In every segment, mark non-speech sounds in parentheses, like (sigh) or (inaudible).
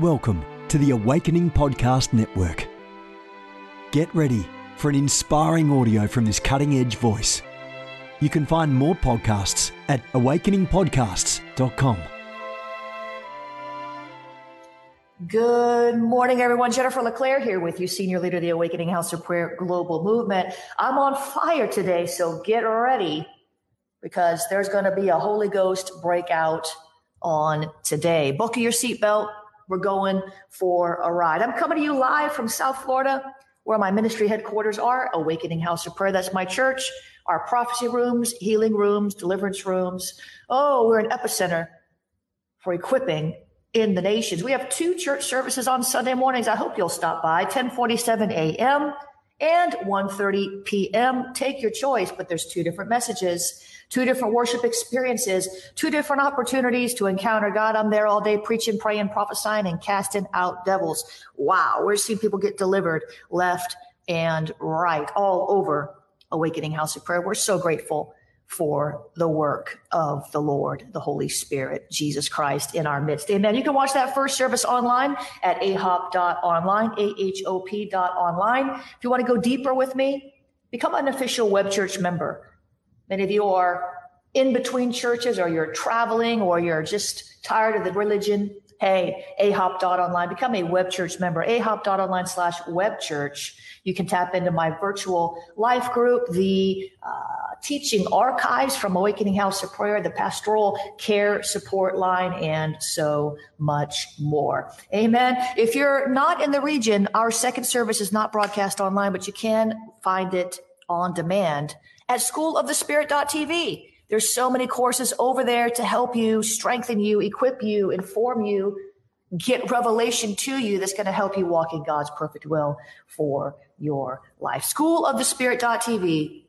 Welcome to the Awakening Podcast Network. Get ready for an inspiring audio from this cutting edge voice. You can find more podcasts at awakeningpodcasts.com. Good morning, everyone. Jennifer LeClaire here with you, Senior Leader of the Awakening House of Prayer Global Movement. I'm on fire today, so get ready because there's going to be a Holy Ghost breakout on today. Buckle your seatbelt we're going for a ride. I'm coming to you live from South Florida, where my ministry headquarters are Awakening House of Prayer. That's my church, our prophecy rooms, healing rooms, deliverance rooms. Oh, we're an epicenter for equipping in the nations. We have two church services on Sunday mornings. I hope you'll stop by 1047 a.m. and 1.30 p.m. Take your choice, but there's two different messages two different worship experiences, two different opportunities to encounter God. I'm there all day preaching, praying, prophesying, and casting out devils. Wow. We're seeing people get delivered left and right all over Awakening House of Prayer. We're so grateful for the work of the Lord, the Holy Spirit, Jesus Christ in our midst. Amen. You can watch that first service online at ahop.online, A-H-O-P dot online. If you want to go deeper with me, become an official web church member. Many of you are in between churches or you're traveling or you're just tired of the religion. Hey, ahop.online, become a web church member, ahop.online slash web church. You can tap into my virtual life group, the uh, teaching archives from Awakening House of Prayer, the pastoral care support line, and so much more. Amen. If you're not in the region, our second service is not broadcast online, but you can find it on demand at schoolofthespirit.tv. There's so many courses over there to help you, strengthen you, equip you, inform you, get revelation to you that's going to help you walk in God's perfect will for your life. School of the Schoolofthespirit.tv.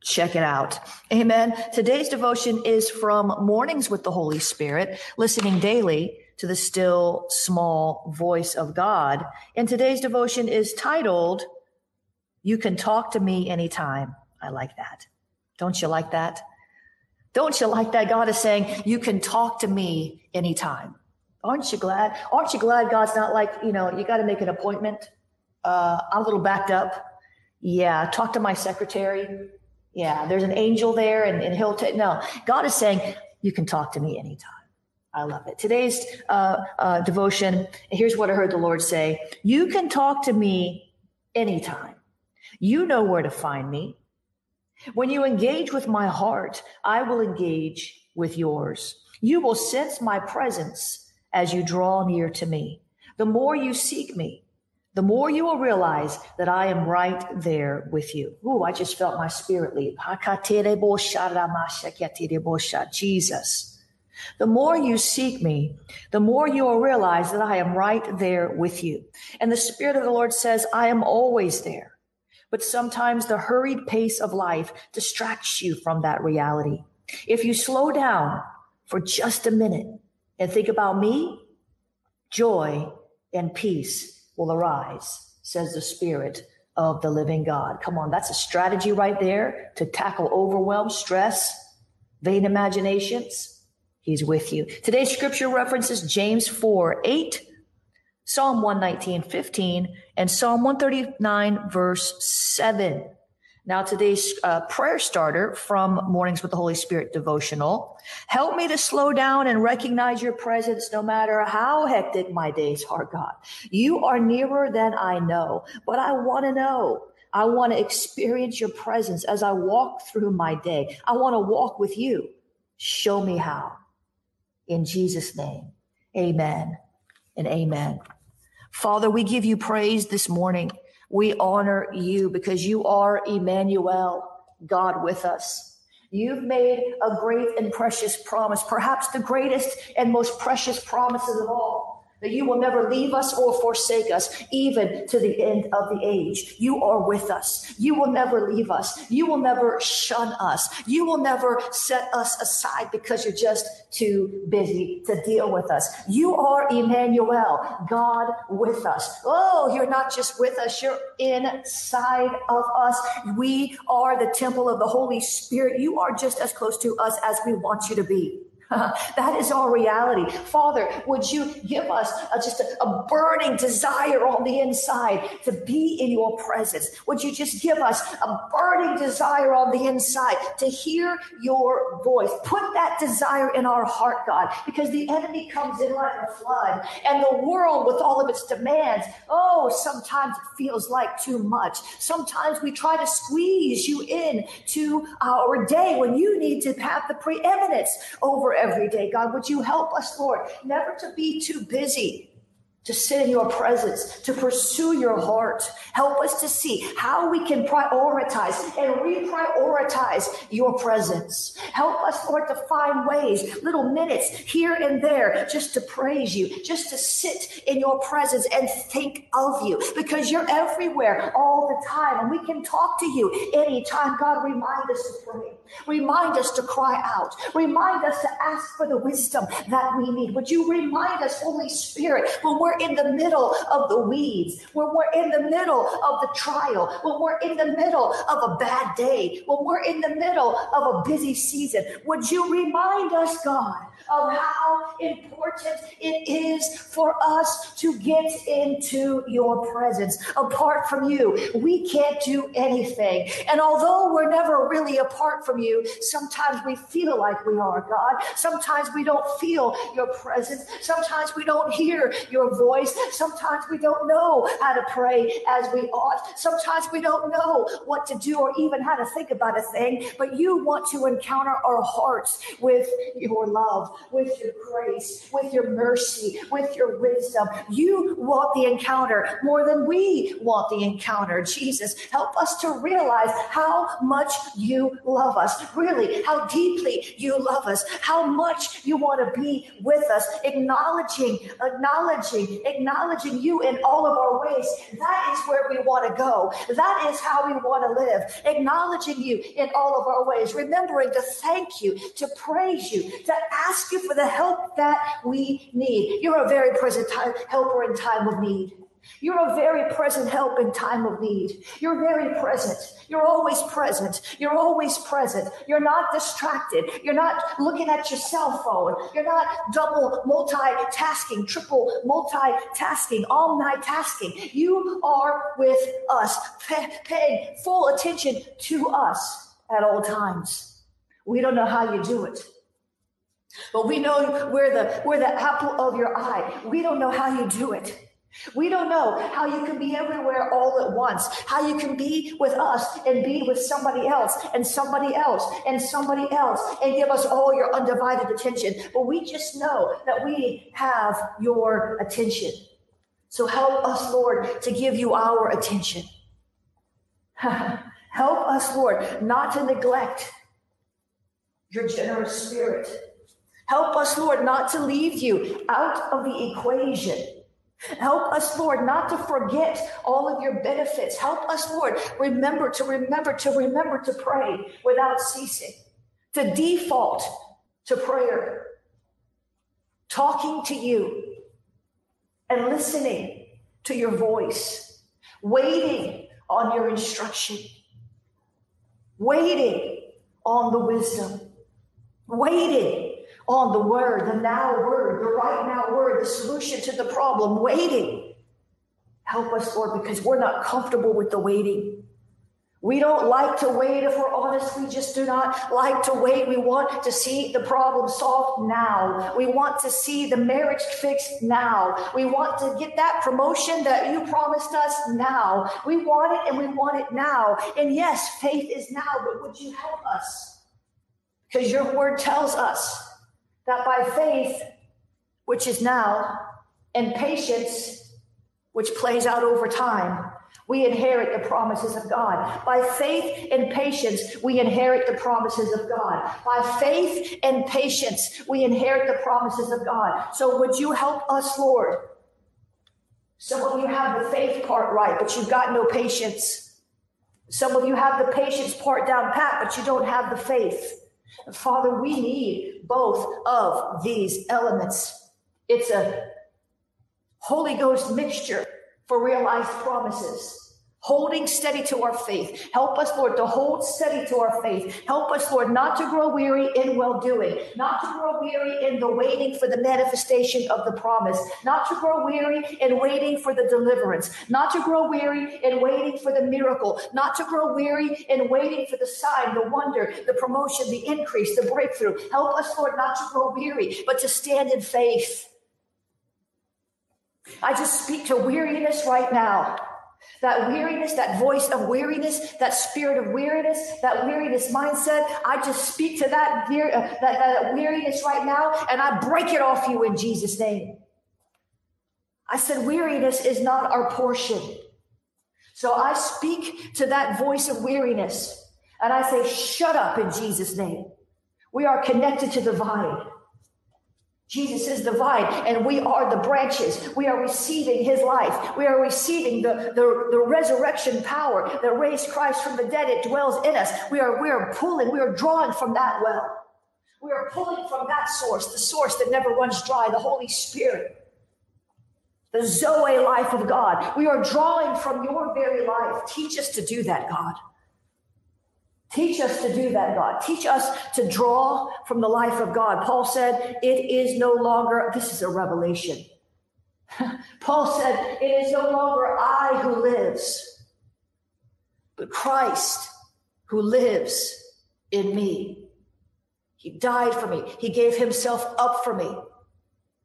Check it out. Amen. Today's devotion is from Mornings with the Holy Spirit, listening daily to the still small voice of God. And today's devotion is titled, You Can Talk to Me Anytime. I like that. Don't you like that? Don't you like that? God is saying, you can talk to me anytime. Aren't you glad? Aren't you glad God's not like, you know, you got to make an appointment? Uh, I'm a little backed up. Yeah, talk to my secretary. Yeah, there's an angel there and, and he'll take, no, God is saying, you can talk to me anytime. I love it. Today's uh, uh, devotion, here's what I heard the Lord say You can talk to me anytime. You know where to find me. When you engage with my heart, I will engage with yours. You will sense my presence as you draw near to me. The more you seek me, the more you will realize that I am right there with you. Ooh, I just felt my spirit leap. Jesus. The more you seek me, the more you will realize that I am right there with you. And the Spirit of the Lord says, I am always there. But sometimes the hurried pace of life distracts you from that reality. If you slow down for just a minute and think about me, joy and peace will arise, says the Spirit of the living God. Come on, that's a strategy right there to tackle overwhelm, stress, vain imaginations. He's with you. Today's scripture references James 4 8 Psalm 119, 15, and Psalm 139, verse 7. Now, today's uh, prayer starter from Mornings with the Holy Spirit devotional. Help me to slow down and recognize your presence no matter how hectic my days are, God. You are nearer than I know, but I want to know. I want to experience your presence as I walk through my day. I want to walk with you. Show me how. In Jesus' name, amen and amen. Father, we give you praise this morning. We honor you because you are Emmanuel, God with us. You've made a great and precious promise, perhaps the greatest and most precious promises of all that you will never leave us or forsake us, even to the end of the age. You are with us. You will never leave us. You will never shun us. You will never set us aside because you're just too busy to deal with us. You are Emmanuel, God with us. Oh, you're not just with us, you're inside of us. We are the temple of the Holy Spirit. You are just as close to us as we want you to be. (laughs) that is our reality. Father, would you give us a, just a, a, burning desire on the inside to be in your presence? Would you just give us a burning desire on the inside to hear your voice? Put that desire in our heart, God, because the enemy comes in like a flood and the world with all of its demands. Oh, sometimes it feels like too much. Sometimes we try to squeeze you in to our day when you need to have the preeminence over every day. God, would you help us, Lord, never to be too busy to sit in your presence, to pursue your heart. Help us to see how we can prioritize and reprioritize your presence. Help us, Lord, to find ways, little minutes here and there, just to praise you, just to sit in your presence and think of you because you're everywhere all the time and we can talk to you anytime. God, remind us to pray. Remind us to cry out. Remind us to ask for the wisdom that we need. Would you remind us, Holy Spirit, when we're in the middle of the weeds, when we're in the middle of the trial, when we're in the middle of a bad day, when we're in the middle of a busy season, would you remind us, God, of how important it is for us to get into your presence. Apart from you, we can't do anything. And although we're never really apart from you, sometimes we feel like we are, God. Sometimes we don't feel your presence. Sometimes we don't hear your voice. Sometimes we don't know how to pray as we ought. Sometimes we don't know what to do or even how to think about a thing. But you want to encounter our hearts with your love with your grace, with your mercy, with your wisdom. You want the encounter more than we want the encounter. Jesus, help us to realize how much you love us, really, how deeply you love us, how much you want to be with us, acknowledging, acknowledging, acknowledging you in all of our ways. That is where we want to go. That is how we want to live, acknowledging you in all of our ways, remembering to thank you, to praise you, to ask you for the help that we need. You're a very present time, helper in time of need. You're a very present help in time of need. You're very present. You're always present. You're always present. You're not distracted. You're not looking at your cell phone. You're not double multitasking, triple multitasking, all night tasking. You are with us, paying full attention to us at all times. We don't know how you do it. But we know we're the, we're the apple of your eye. We don't know how you do it. We don't know how you can be everywhere all at once, how you can be with us and be with somebody else and somebody else and somebody else and give us all your undivided attention. But we just know that we have your attention. So help us, Lord, to give you our attention. (laughs) help us, Lord, not to neglect your generous spirit Help us, Lord, not to leave you out of the equation. Help us, Lord, not to forget all of your benefits. Help us, Lord, remember to remember to remember to pray without ceasing, to default to prayer, talking to you and listening to your voice, waiting on your instruction, waiting on the wisdom, waiting on the word, the now word, the right now word, the solution to the problem, waiting. Help us, Lord, because we're not comfortable with the waiting. We don't like to wait if we're honest. We just do not like to wait. We want to see the problem solved now. We want to see the marriage fixed now. We want to get that promotion that you promised us now. We want it and we want it now. And yes, faith is now, but would you help us? Because your word tells us that by faith, which is now, and patience, which plays out over time, we inherit the promises of God. By faith and patience, we inherit the promises of God. By faith and patience, we inherit the promises of God. So would you help us, Lord? Some of you have the faith part right, but you've got no patience. Some of you have the patience part down pat, but you don't have the faith. Father, we need both of these elements. It's a Holy Ghost mixture for realized promises. Holding steady to our faith. Help us, Lord, to hold steady to our faith. Help us, Lord, not to grow weary in well doing, not to grow weary in the waiting for the manifestation of the promise, not to grow weary in waiting for the deliverance, not to grow weary in waiting for the miracle, not to grow weary in waiting for the sign, the wonder, the promotion, the increase, the breakthrough. Help us, Lord, not to grow weary, but to stand in faith. I just speak to weariness right now. That weariness, that voice of weariness, that spirit of weariness, that weariness mindset, I just speak to that, uh, that, that weariness right now and I break it off you in Jesus' name. I said, weariness is not our portion. So I speak to that voice of weariness and I say, shut up in Jesus' name. We are connected to the vine. Jesus is the vine and we are the branches. We are receiving his life. We are receiving the, the, the, resurrection power that raised Christ from the dead. It dwells in us. We are, we are pulling, we are drawing from that well. We are pulling from that source, the source that never runs dry, the Holy Spirit, the Zoe life of God. We are drawing from your very life. Teach us to do that, God. Teach us to do that, God. Teach us to draw from the life of God. Paul said, It is no longer, this is a revelation. (laughs) Paul said, It is no longer I who lives, but Christ who lives in me. He died for me, He gave Himself up for me.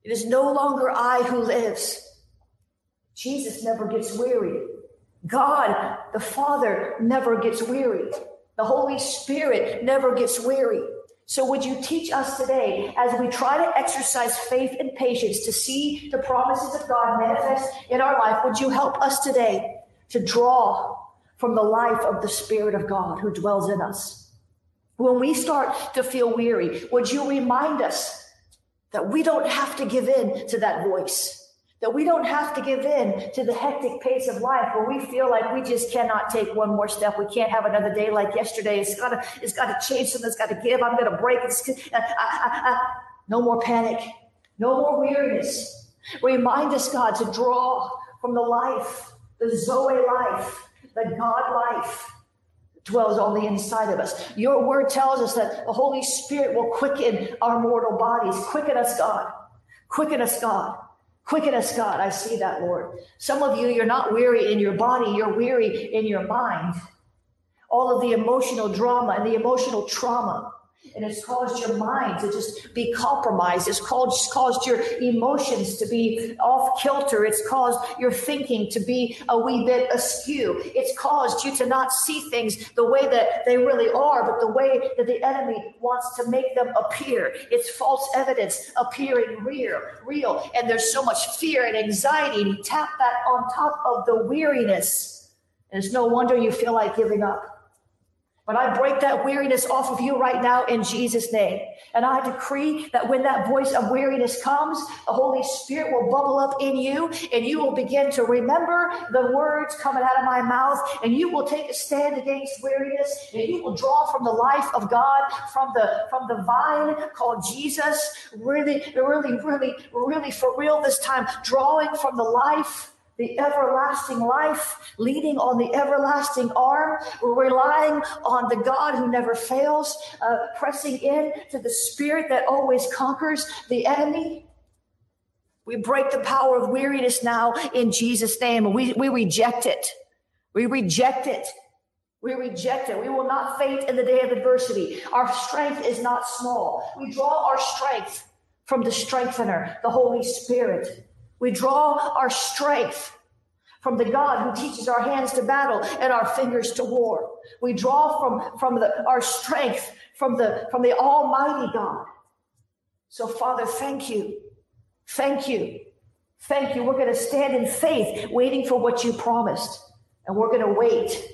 It is no longer I who lives. Jesus never gets weary. God, the Father, never gets weary. The Holy Spirit never gets weary. So, would you teach us today as we try to exercise faith and patience to see the promises of God manifest in our life? Would you help us today to draw from the life of the Spirit of God who dwells in us? When we start to feel weary, would you remind us that we don't have to give in to that voice? That we don't have to give in to the hectic pace of life where we feel like we just cannot take one more step. We can't have another day like yesterday. It's gotta, it's gotta change. Something's gotta give. I'm gonna break. It's, I, I, I, no more panic. No more weariness. Remind us, God, to draw from the life, the Zoe life, the God life dwells on the inside of us. Your word tells us that the Holy Spirit will quicken our mortal bodies. Quicken us, God. Quicken us, God. Quicken us, God. I see that, Lord. Some of you, you're not weary in your body, you're weary in your mind. All of the emotional drama and the emotional trauma and it's caused your mind to just be compromised. It's caused, caused your emotions to be off kilter. It's caused your thinking to be a wee bit askew. It's caused you to not see things the way that they really are, but the way that the enemy wants to make them appear. It's false evidence appearing real, real. And there's so much fear and anxiety. And you tap that on top of the weariness. And it's no wonder you feel like giving up. But I break that weariness off of you right now in Jesus' name. And I decree that when that voice of weariness comes, the Holy Spirit will bubble up in you and you will begin to remember the words coming out of my mouth and you will take a stand against weariness and you will draw from the life of God, from the, from the vine called Jesus. Really, really, really, really for real this time, drawing from the life the everlasting life, leaning on the everlasting arm, relying on the God who never fails, uh, pressing in to the Spirit that always conquers the enemy. We break the power of weariness now in Jesus' name. We, we reject it. We reject it. We reject it. We will not faint in the day of adversity. Our strength is not small. We draw our strength from the strengthener, the Holy Spirit. We draw our strength from the God who teaches our hands to battle and our fingers to war. We draw from, from the, our strength from the, from the Almighty God. So, Father, thank you. Thank you. Thank you. We're going to stand in faith, waiting for what you promised. And we're going to wait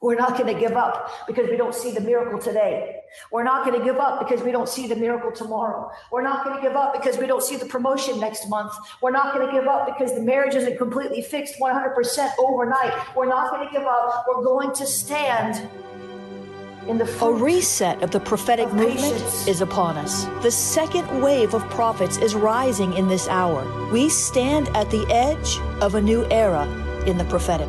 we're not going to give up because we don't see the miracle today. We're not going to give up because we don't see the miracle tomorrow. We're not going to give up because we don't see the promotion next month. We're not going to give up because the marriage isn't completely fixed 100% overnight. We're not going to give up. We're going to stand in the A reset of the prophetic of movement is upon us. The second wave of prophets is rising in this hour. We stand at the edge of a new era in the prophetic.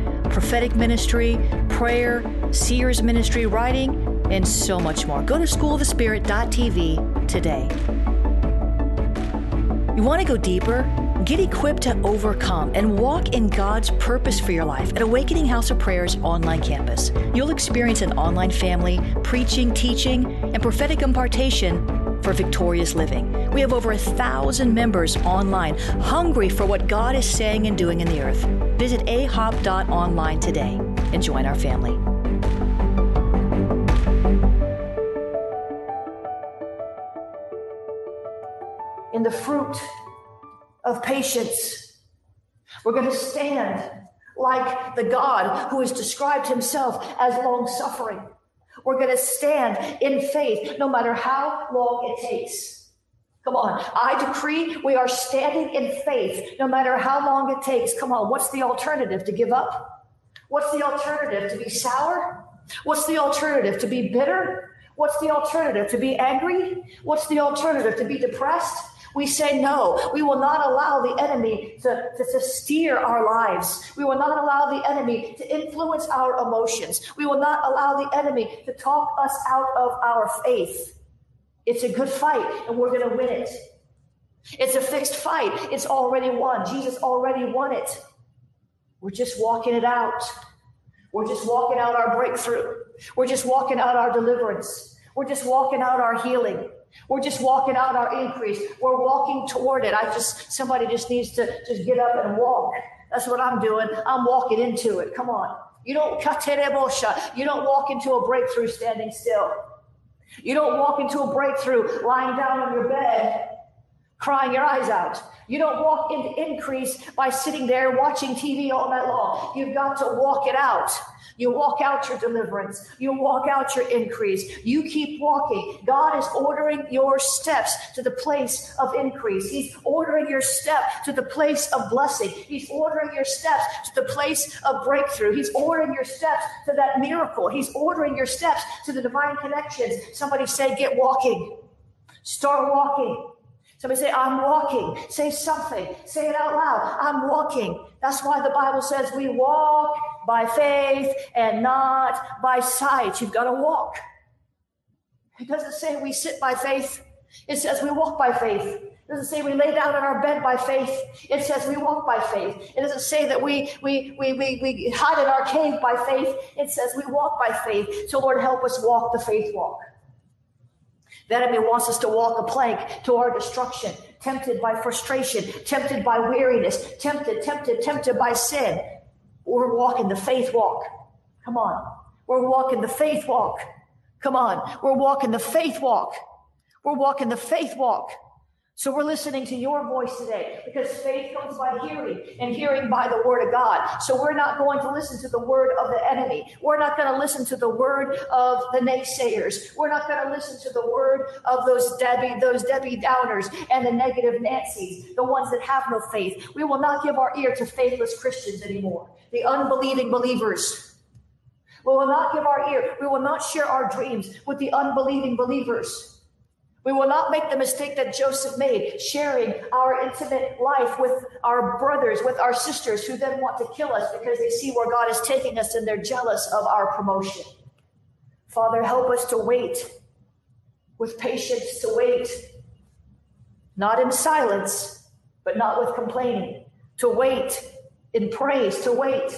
prophetic ministry, prayer, seers ministry, writing, and so much more. Go to schoolofthespirit.tv today. You want to go deeper? Get equipped to overcome and walk in God's purpose for your life at Awakening House of Prayer's online campus. You'll experience an online family, preaching, teaching, and prophetic impartation for victorious living. We have over a thousand members online, hungry for what God is saying and doing in the earth. Visit ahop.online today and join our family. In the fruit of patience, we're going to stand like the God who has described himself as long suffering. We're going to stand in faith no matter how long it takes. Come on. I decree we are standing in faith no matter how long it takes. Come on. What's the alternative? To give up? What's the alternative? To be sour? What's the alternative? To be bitter? What's the alternative? To be angry? What's the alternative? To be depressed? We say no. We will not allow the enemy to, to, to, steer our lives. We will not allow the enemy to influence our emotions. We will not allow the enemy to talk us out of our faith. It's a good fight, and we're going to win it. It's a fixed fight. It's already won. Jesus already won it. We're just walking it out. We're just walking out our breakthrough. We're just walking out our deliverance. We're just walking out our healing. We're just walking out our increase. We're walking toward it. I just, somebody just needs to just get up and walk. That's what I'm doing. I'm walking into it. Come on. You don't, (laughs) you don't walk into a breakthrough standing still. You don't walk into a breakthrough lying down on your bed, crying your eyes out. You don't walk into increase by sitting there watching TV all night long. You've got to walk it out. You walk out your deliverance. You walk out your increase. You keep walking. God is ordering your steps to the place of increase. He's ordering your step to the place of blessing. He's ordering your steps to the place of breakthrough. He's ordering your steps to that miracle. He's ordering your steps to the divine connections. Somebody say, get walking. Start walking. Somebody say, I'm walking. Say something. Say it out loud. I'm walking. That's why the Bible says we walk by faith and not by sight. You've got to walk. It doesn't say we sit by faith. It says we walk by faith. It doesn't say we lay down in our bed by faith. It says we walk by faith. It doesn't say that we, we, we, we, we hide in our cave by faith. It says we walk by faith. So Lord, help us walk the faith walk. The enemy wants us to walk a plank to our destruction, tempted by frustration, tempted by weariness, tempted, tempted, tempted by sin. We're walking the faith walk. Come on. We're walking the faith walk. Come on. We're walking the faith walk. We're walking the faith walk. So we're listening to your voice today because faith comes by hearing and hearing by the word of God. So we're not going to listen to the word of the enemy. We're not going to listen to the word of the naysayers. We're not going to listen to the word of those Debbie, those Debbie Downers and the negative Nancy's, the ones that have no faith. We will not give our ear to faithless Christians anymore, the unbelieving believers. We will not give our ear. We will not share our dreams with the unbelieving believers. We will not make the mistake that Joseph made, sharing our intimate life with our brothers, with our sisters, who then want to kill us because they see where God is taking us and they're jealous of our promotion. Father, help us to wait with patience, to wait, not in silence, but not with complaining, to wait in praise, to wait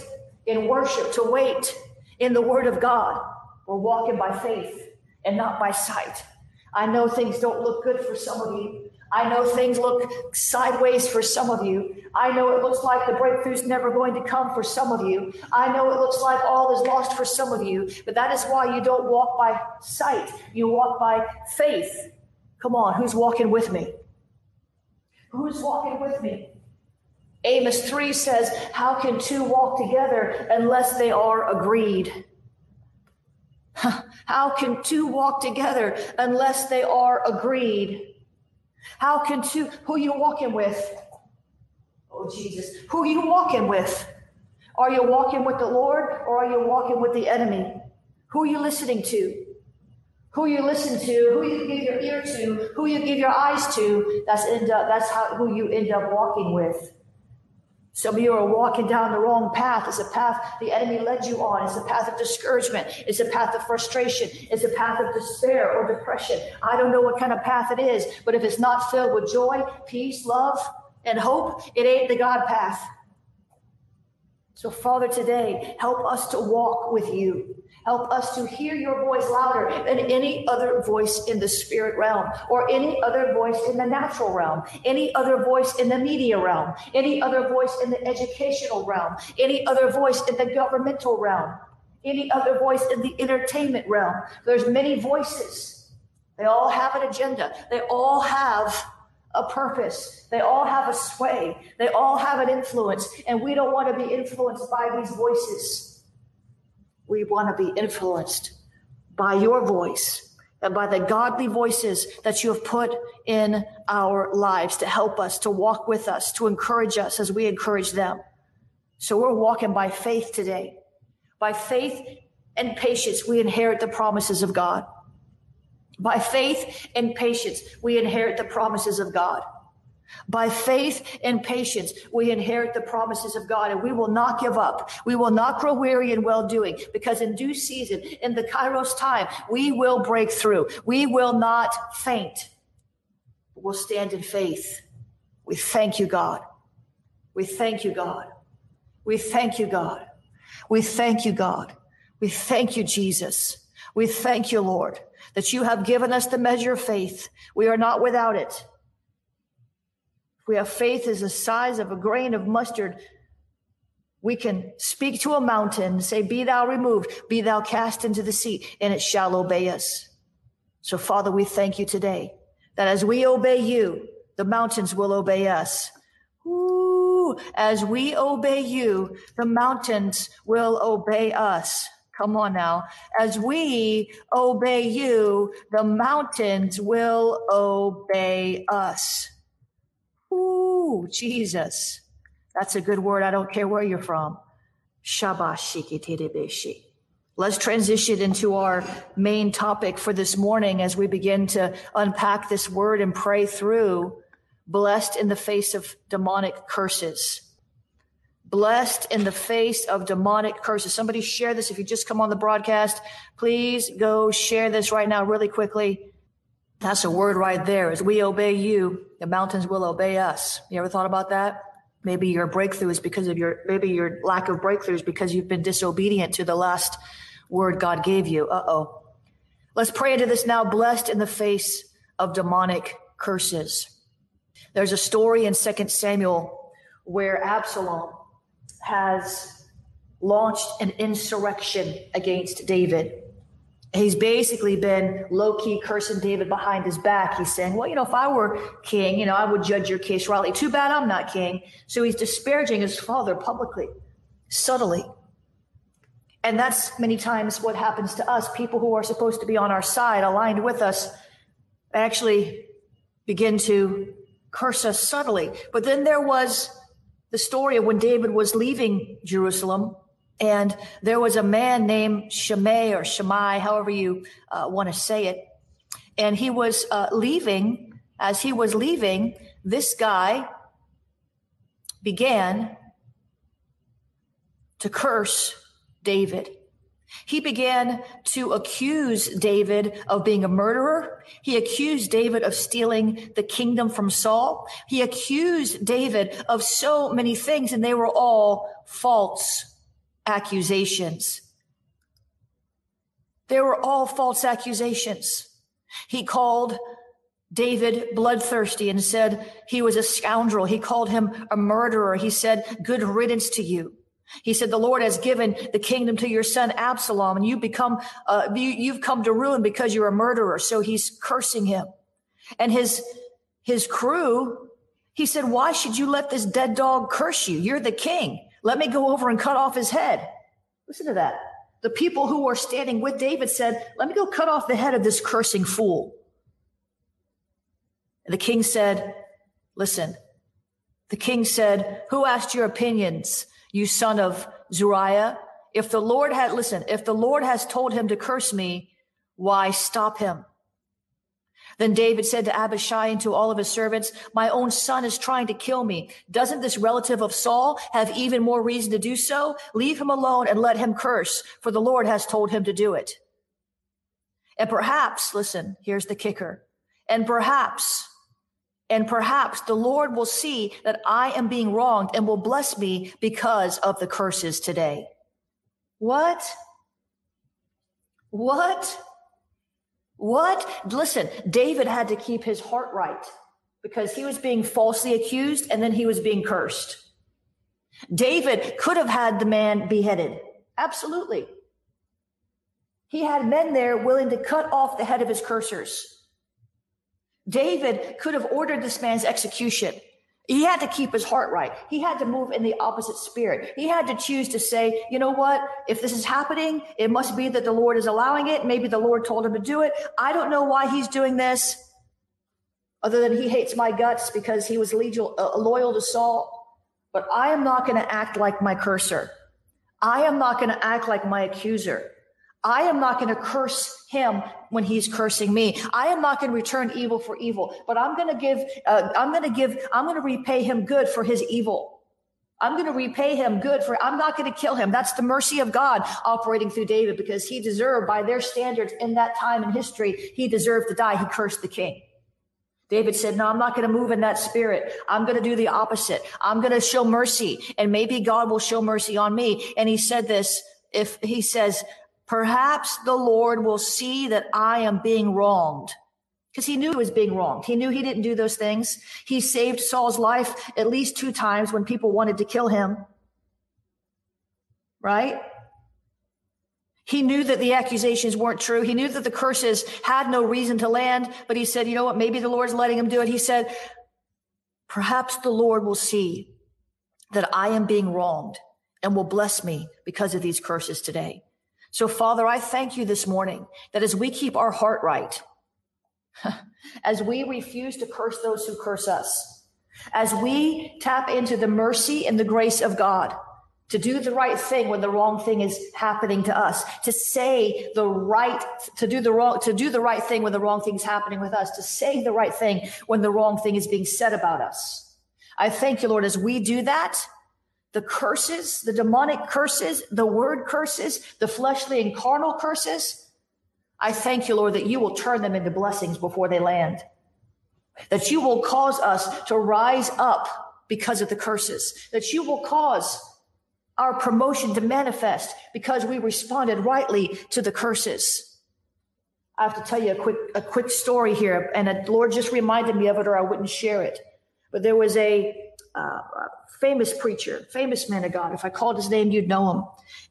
in worship, to wait in the word of God. We're walking by faith and not by sight. I know things don't look good for some of you. I know things look sideways for some of you. I know it looks like the breakthrough's never going to come for some of you. I know it looks like all is lost for some of you, but that is why you don't walk by sight. You walk by faith. Come on, who's walking with me? Who's walking with me? Amos 3 says, How can two walk together unless they are agreed? How can two walk together unless they are agreed? How can two, who you walking with? Oh, Jesus, who you walking with? Are you walking with the Lord or are you walking with the enemy? Who are you listening to? Who you listen to, who you give your ear to, who you give your eyes to, that's end up, that's how who you end up walking with. Some of you are walking down the wrong path. It's a path the enemy led you on. It's a path of discouragement. It's a path of frustration. It's a path of despair or depression. I don't know what kind of path it is, but if it's not filled with joy, peace, love, and hope, it ain't the God path. So, Father, today, help us to walk with you. Help us to hear your voice louder than any other voice in the spirit realm or any other voice in the natural realm, any other voice in the media realm, any other voice in the educational realm, any other voice in the governmental realm, any other voice in the entertainment realm. There's many voices. They all have an agenda. They all have a purpose. They all have a sway. They all have an influence. And we don't want to be influenced by these voices. We want to be influenced by your voice and by the godly voices that you have put in our lives to help us, to walk with us, to encourage us as we encourage them. So we're walking by faith today. By faith and patience, we inherit the promises of God. By faith and patience, we inherit the promises of God. By faith and patience, we inherit the promises of God and we will not give up. We will not grow weary in well doing because in due season, in the Kairos time, we will break through. We will not faint. We'll stand in faith. We thank you, God. We thank you, God. We thank you, God. We thank you, God. We thank you, Jesus. We thank you, Lord, that you have given us the measure of faith. We are not without it. Have faith as the size of a grain of mustard, we can speak to a mountain, say, Be thou removed, be thou cast into the sea, and it shall obey us. So, Father, we thank you today that as we obey you, the mountains will obey us. Ooh, as we obey you, the mountains will obey us. Come on now. As we obey you, the mountains will obey us. Ooh, Jesus. That's a good word. I don't care where you're from. Shabashikitidibishi. Let's transition into our main topic for this morning as we begin to unpack this word and pray through blessed in the face of demonic curses. Blessed in the face of demonic curses. Somebody share this. If you just come on the broadcast, please go share this right now really quickly. That's a word right there. As we obey you, the mountains will obey us. You ever thought about that? Maybe your breakthrough is because of your, maybe your lack of breakthrough is because you've been disobedient to the last word God gave you. Uh oh. Let's pray into this now, blessed in the face of demonic curses. There's a story in 2 Samuel where Absalom has launched an insurrection against David he's basically been low key cursing David behind his back. He's saying, well, you know, if I were king, you know, I would judge your case rightly. Too bad I'm not king. So he's disparaging his father publicly, subtly. And that's many times what happens to us. People who are supposed to be on our side, aligned with us, actually begin to curse us subtly. But then there was the story of when David was leaving Jerusalem And there was a man named Shimei or Shimei, however you uh, want to say it. And he was uh, leaving. As he was leaving, this guy began to curse David. He began to accuse David of being a murderer. He accused David of stealing the kingdom from Saul. He accused David of so many things, and they were all false accusations. They were all false accusations. He called David bloodthirsty and said he was a scoundrel. He called him a murderer. He said, good riddance to you. He said, the Lord has given the kingdom to your son Absalom and you become, uh, you, you've come to ruin because you're a murderer. So he's cursing him and his, his crew. He said, why should you let this dead dog curse you? You're the king. Let me go over and cut off his head. Listen to that. The people who were standing with David said, let me go cut off the head of this cursing fool. And the king said, listen, the king said, who asked your opinions, you son of Zeruiah? If the Lord had, listen, if the Lord has told him to curse me, why stop him? Then David said to Abishai and to all of his servants, my own son is trying to kill me. Doesn't this relative of Saul have even more reason to do so? Leave him alone and let him curse, for the Lord has told him to do it. And perhaps, listen, here's the kicker. And perhaps, and perhaps the Lord will see that I am being wronged and will bless me because of the curses today. What? What? What? Listen, David had to keep his heart right because he was being falsely accused and then he was being cursed. David could have had the man beheaded. Absolutely. He had men there willing to cut off the head of his cursors. David could have ordered this man's execution. He had to keep his heart right. He had to move in the opposite spirit. He had to choose to say, you know what? If this is happening, it must be that the Lord is allowing it. Maybe the Lord told him to do it. I don't know why he's doing this other than he hates my guts because he was legal, uh, loyal to Saul. But I am not going to act like my cursor. I am not going to act like my accuser. I am not going to curse him when he's cursing me. I am not going to return evil for evil, but I'm going to give, uh, I'm going to give, I'm going to repay him good for his evil. I'm going to repay him good for, I'm not going to kill him. That's the mercy of God operating through David because he deserved by their standards in that time in history, he deserved to die. He cursed the king. David said, no, I'm not going to move in that spirit. I'm going to do the opposite. I'm going to show mercy and maybe God will show mercy on me. And he said this, if he says, Perhaps the Lord will see that I am being wronged because he knew he was being wronged. He knew he didn't do those things. He saved Saul's life at least two times when people wanted to kill him. Right? He knew that the accusations weren't true. He knew that the curses had no reason to land, but he said, you know what? Maybe the Lord's letting him do it. He said, perhaps the Lord will see that I am being wronged and will bless me because of these curses today. So Father, I thank you this morning that as we keep our heart right, (laughs) as we refuse to curse those who curse us, as we tap into the mercy and the grace of God, to do the right thing when the wrong thing is happening to us, to say the right, to do the wrong, to do the right thing when the wrong thing is happening with us, to say the right thing when the wrong thing is being said about us. I thank you, Lord, as we do that, the curses, the demonic curses, the word curses, the fleshly and carnal curses. I thank you, Lord, that you will turn them into blessings before they land. That you will cause us to rise up because of the curses. That you will cause our promotion to manifest because we responded rightly to the curses. I have to tell you a quick, a quick story here, and the Lord just reminded me of it, or I wouldn't share it. But there was a uh, famous preacher, famous man of God. If I called his name, you'd know him.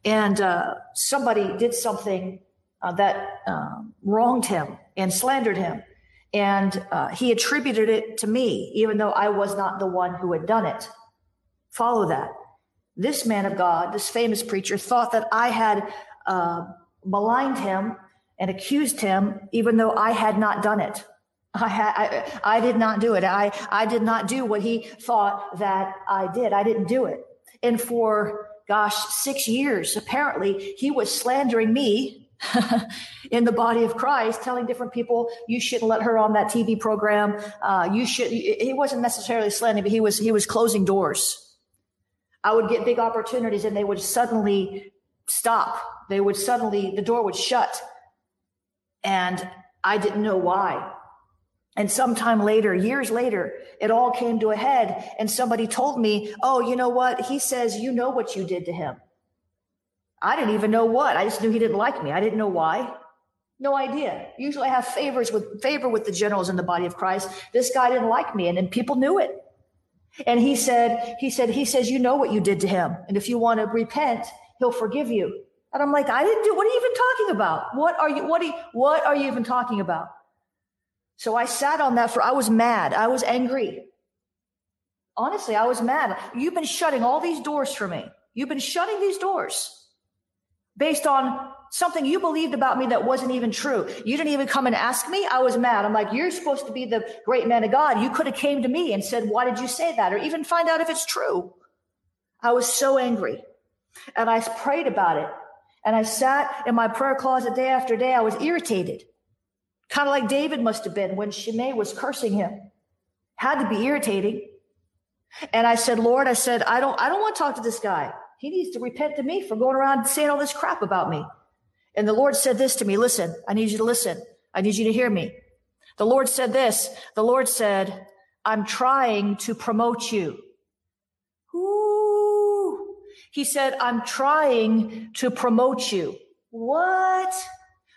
And uh, somebody did something uh, that um, wronged him and slandered him. And uh, he attributed it to me, even though I was not the one who had done it. Follow that. This man of God, this famous preacher, thought that I had uh, maligned him and accused him, even though I had not done it. I, I, I did not do it. I, I did not do what he thought that I did. I didn't do it. And for gosh, six years. Apparently, he was slandering me (laughs) in the body of Christ, telling different people, you shouldn't let her on that TV program. Uh, you should, he wasn't necessarily slandering, but he was, he was closing doors. I would get big opportunities and they would suddenly stop. They would suddenly, the door would shut. And I didn't know why. And sometime later, years later, it all came to a head and somebody told me, Oh, you know what? He says, you know what you did to him. I didn't even know what. I just knew he didn't like me. I didn't know why. No idea. Usually I have favors with favor with the generals in the body of Christ. This guy didn't like me and, and people knew it. And he said, he said, he says, you know what you did to him. And if you want to repent, he'll forgive you. And I'm like, I didn't do, what are you even talking about? What are you, what are you, what are you even talking about? So I sat on that for, I was mad. I was angry. Honestly, I was mad. You've been shutting all these doors for me. You've been shutting these doors based on something you believed about me that wasn't even true. You didn't even come and ask me. I was mad. I'm like, you're supposed to be the great man of God. You could have came to me and said, why did you say that? Or even find out if it's true. I was so angry and I prayed about it. And I sat in my prayer closet day after day. I was irritated. Kind of like David must have been when Shimei was cursing him. Had to be irritating. And I said, Lord, I said, I don't, I don't want to talk to this guy. He needs to repent to me for going around saying all this crap about me. And the Lord said this to me. Listen, I need you to listen. I need you to hear me. The Lord said this. The Lord said, I'm trying to promote you. Ooh. He said, I'm trying to promote you. What?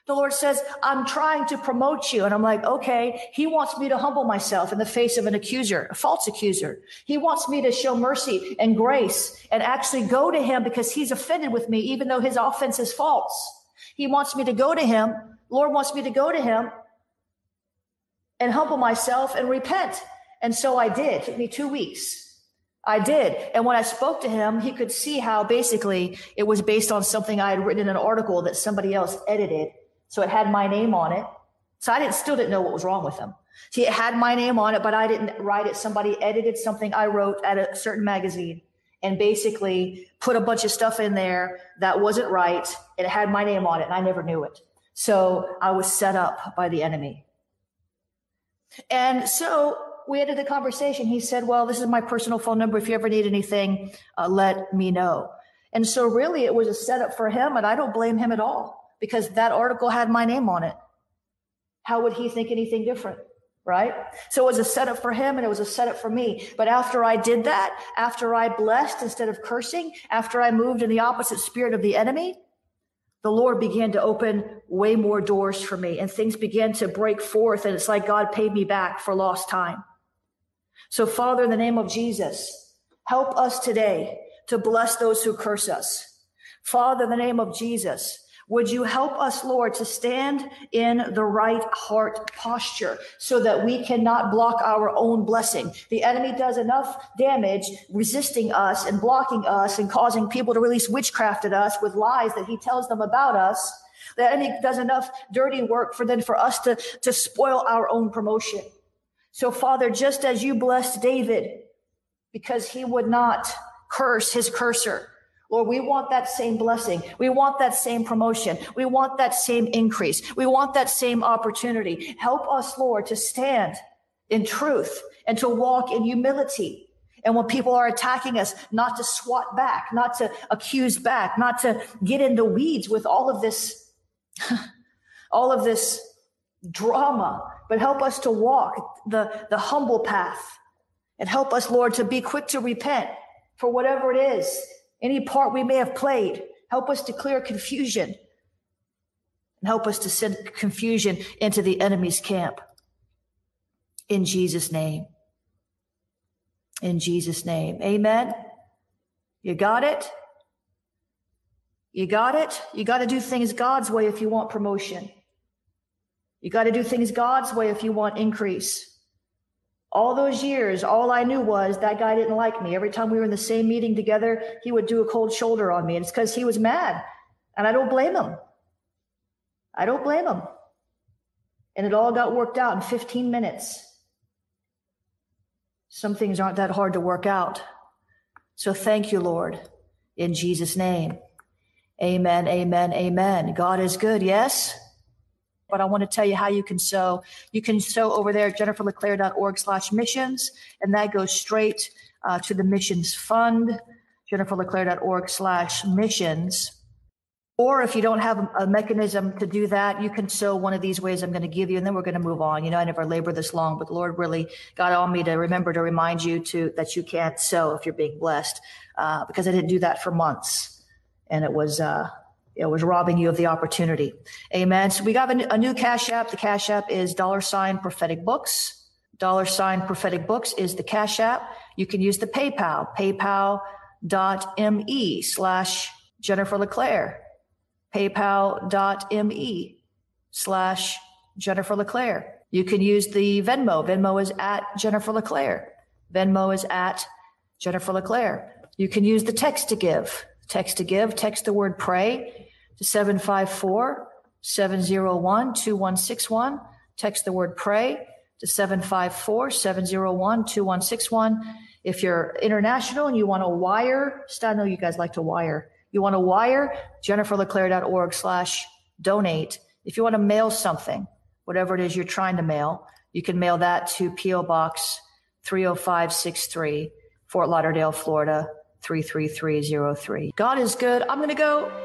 The Lord says, I'm trying to promote you. And I'm like, okay, he wants me to humble myself in the face of an accuser, a false accuser. He wants me to show mercy and grace and actually go to him because he's offended with me, even though his offense is false. He wants me to go to him. Lord wants me to go to him and humble myself and repent. And so I did. It took me two weeks. I did. And when I spoke to him, he could see how basically it was based on something I had written in an article that somebody else edited so it had my name on it. So I didn't, still didn't know what was wrong with them. See, it had my name on it, but I didn't write it. Somebody edited something I wrote at a certain magazine and basically put a bunch of stuff in there that wasn't right. It had my name on it and I never knew it. So I was set up by the enemy. And so we ended the conversation. He said, well, this is my personal phone number. If you ever need anything, uh, let me know. And so really it was a setup for him and I don't blame him at all because that article had my name on it. How would he think anything different? Right? So it was a setup for him and it was a setup for me. But after I did that, after I blessed instead of cursing, after I moved in the opposite spirit of the enemy, the Lord began to open way more doors for me and things began to break forth. And it's like God paid me back for lost time. So Father, in the name of Jesus, help us today to bless those who curse us. Father, in the name of Jesus, would you help us, Lord, to stand in the right heart posture so that we cannot block our own blessing? The enemy does enough damage resisting us and blocking us and causing people to release witchcraft at us with lies that he tells them about us. The enemy does enough dirty work for then for us to, to spoil our own promotion. So Father, just as you blessed David because he would not curse his curser, Lord, we want that same blessing. We want that same promotion. We want that same increase. We want that same opportunity. Help us, Lord, to stand in truth and to walk in humility. And when people are attacking us, not to swat back, not to accuse back, not to get into weeds with all of this, (laughs) all of this drama, but help us to walk the, the humble path and help us, Lord, to be quick to repent for whatever it is any part we may have played. Help us to clear confusion and help us to send confusion into the enemy's camp. In Jesus' name. In Jesus' name. Amen. You got it? You got it? You got to do things God's way if you want promotion. You got to do things God's way if you want increase all those years, all I knew was that guy didn't like me. Every time we were in the same meeting together, he would do a cold shoulder on me. And it's because he was mad. And I don't blame him. I don't blame him. And it all got worked out in 15 minutes. Some things aren't that hard to work out. So thank you, Lord. in Jesus' name. Amen, amen, amen. God is good, yes? But I want to tell you how you can sow. You can sow over there at jenniferleclaire.org slash missions, and that goes straight uh, to the missions fund, jenniferleclaire.org slash missions. Or if you don't have a mechanism to do that, you can sow one of these ways I'm going to give you, and then we're going to move on. You know, I never labor this long, but the Lord really got on me to remember to remind you to that you can't sow if you're being blessed, uh, because I didn't do that for months, and it was uh, it was robbing you of the opportunity. Amen. So we got a, new Cash App. The Cash App is dollar sign prophetic books. Dollar sign prophetic books is the Cash App. You can use the PayPal, paypal.me slash Jennifer LeClaire paypal.me slash Jennifer LeClaire. You can use the Venmo. Venmo is at Jennifer LeClaire. Venmo is at Jennifer LeClaire. You can use the text to give. Text to give, text the word pray to 754 701 2161. Text the word pray to 754 701 2161. If you're international and you want to wire, I know you guys like to wire. You want to wire jenniferleclaire.org slash donate. If you want to mail something, whatever it is you're trying to mail, you can mail that to P.O. Box 30563, Fort Lauderdale, Florida 33303. God is good. I'm going to go.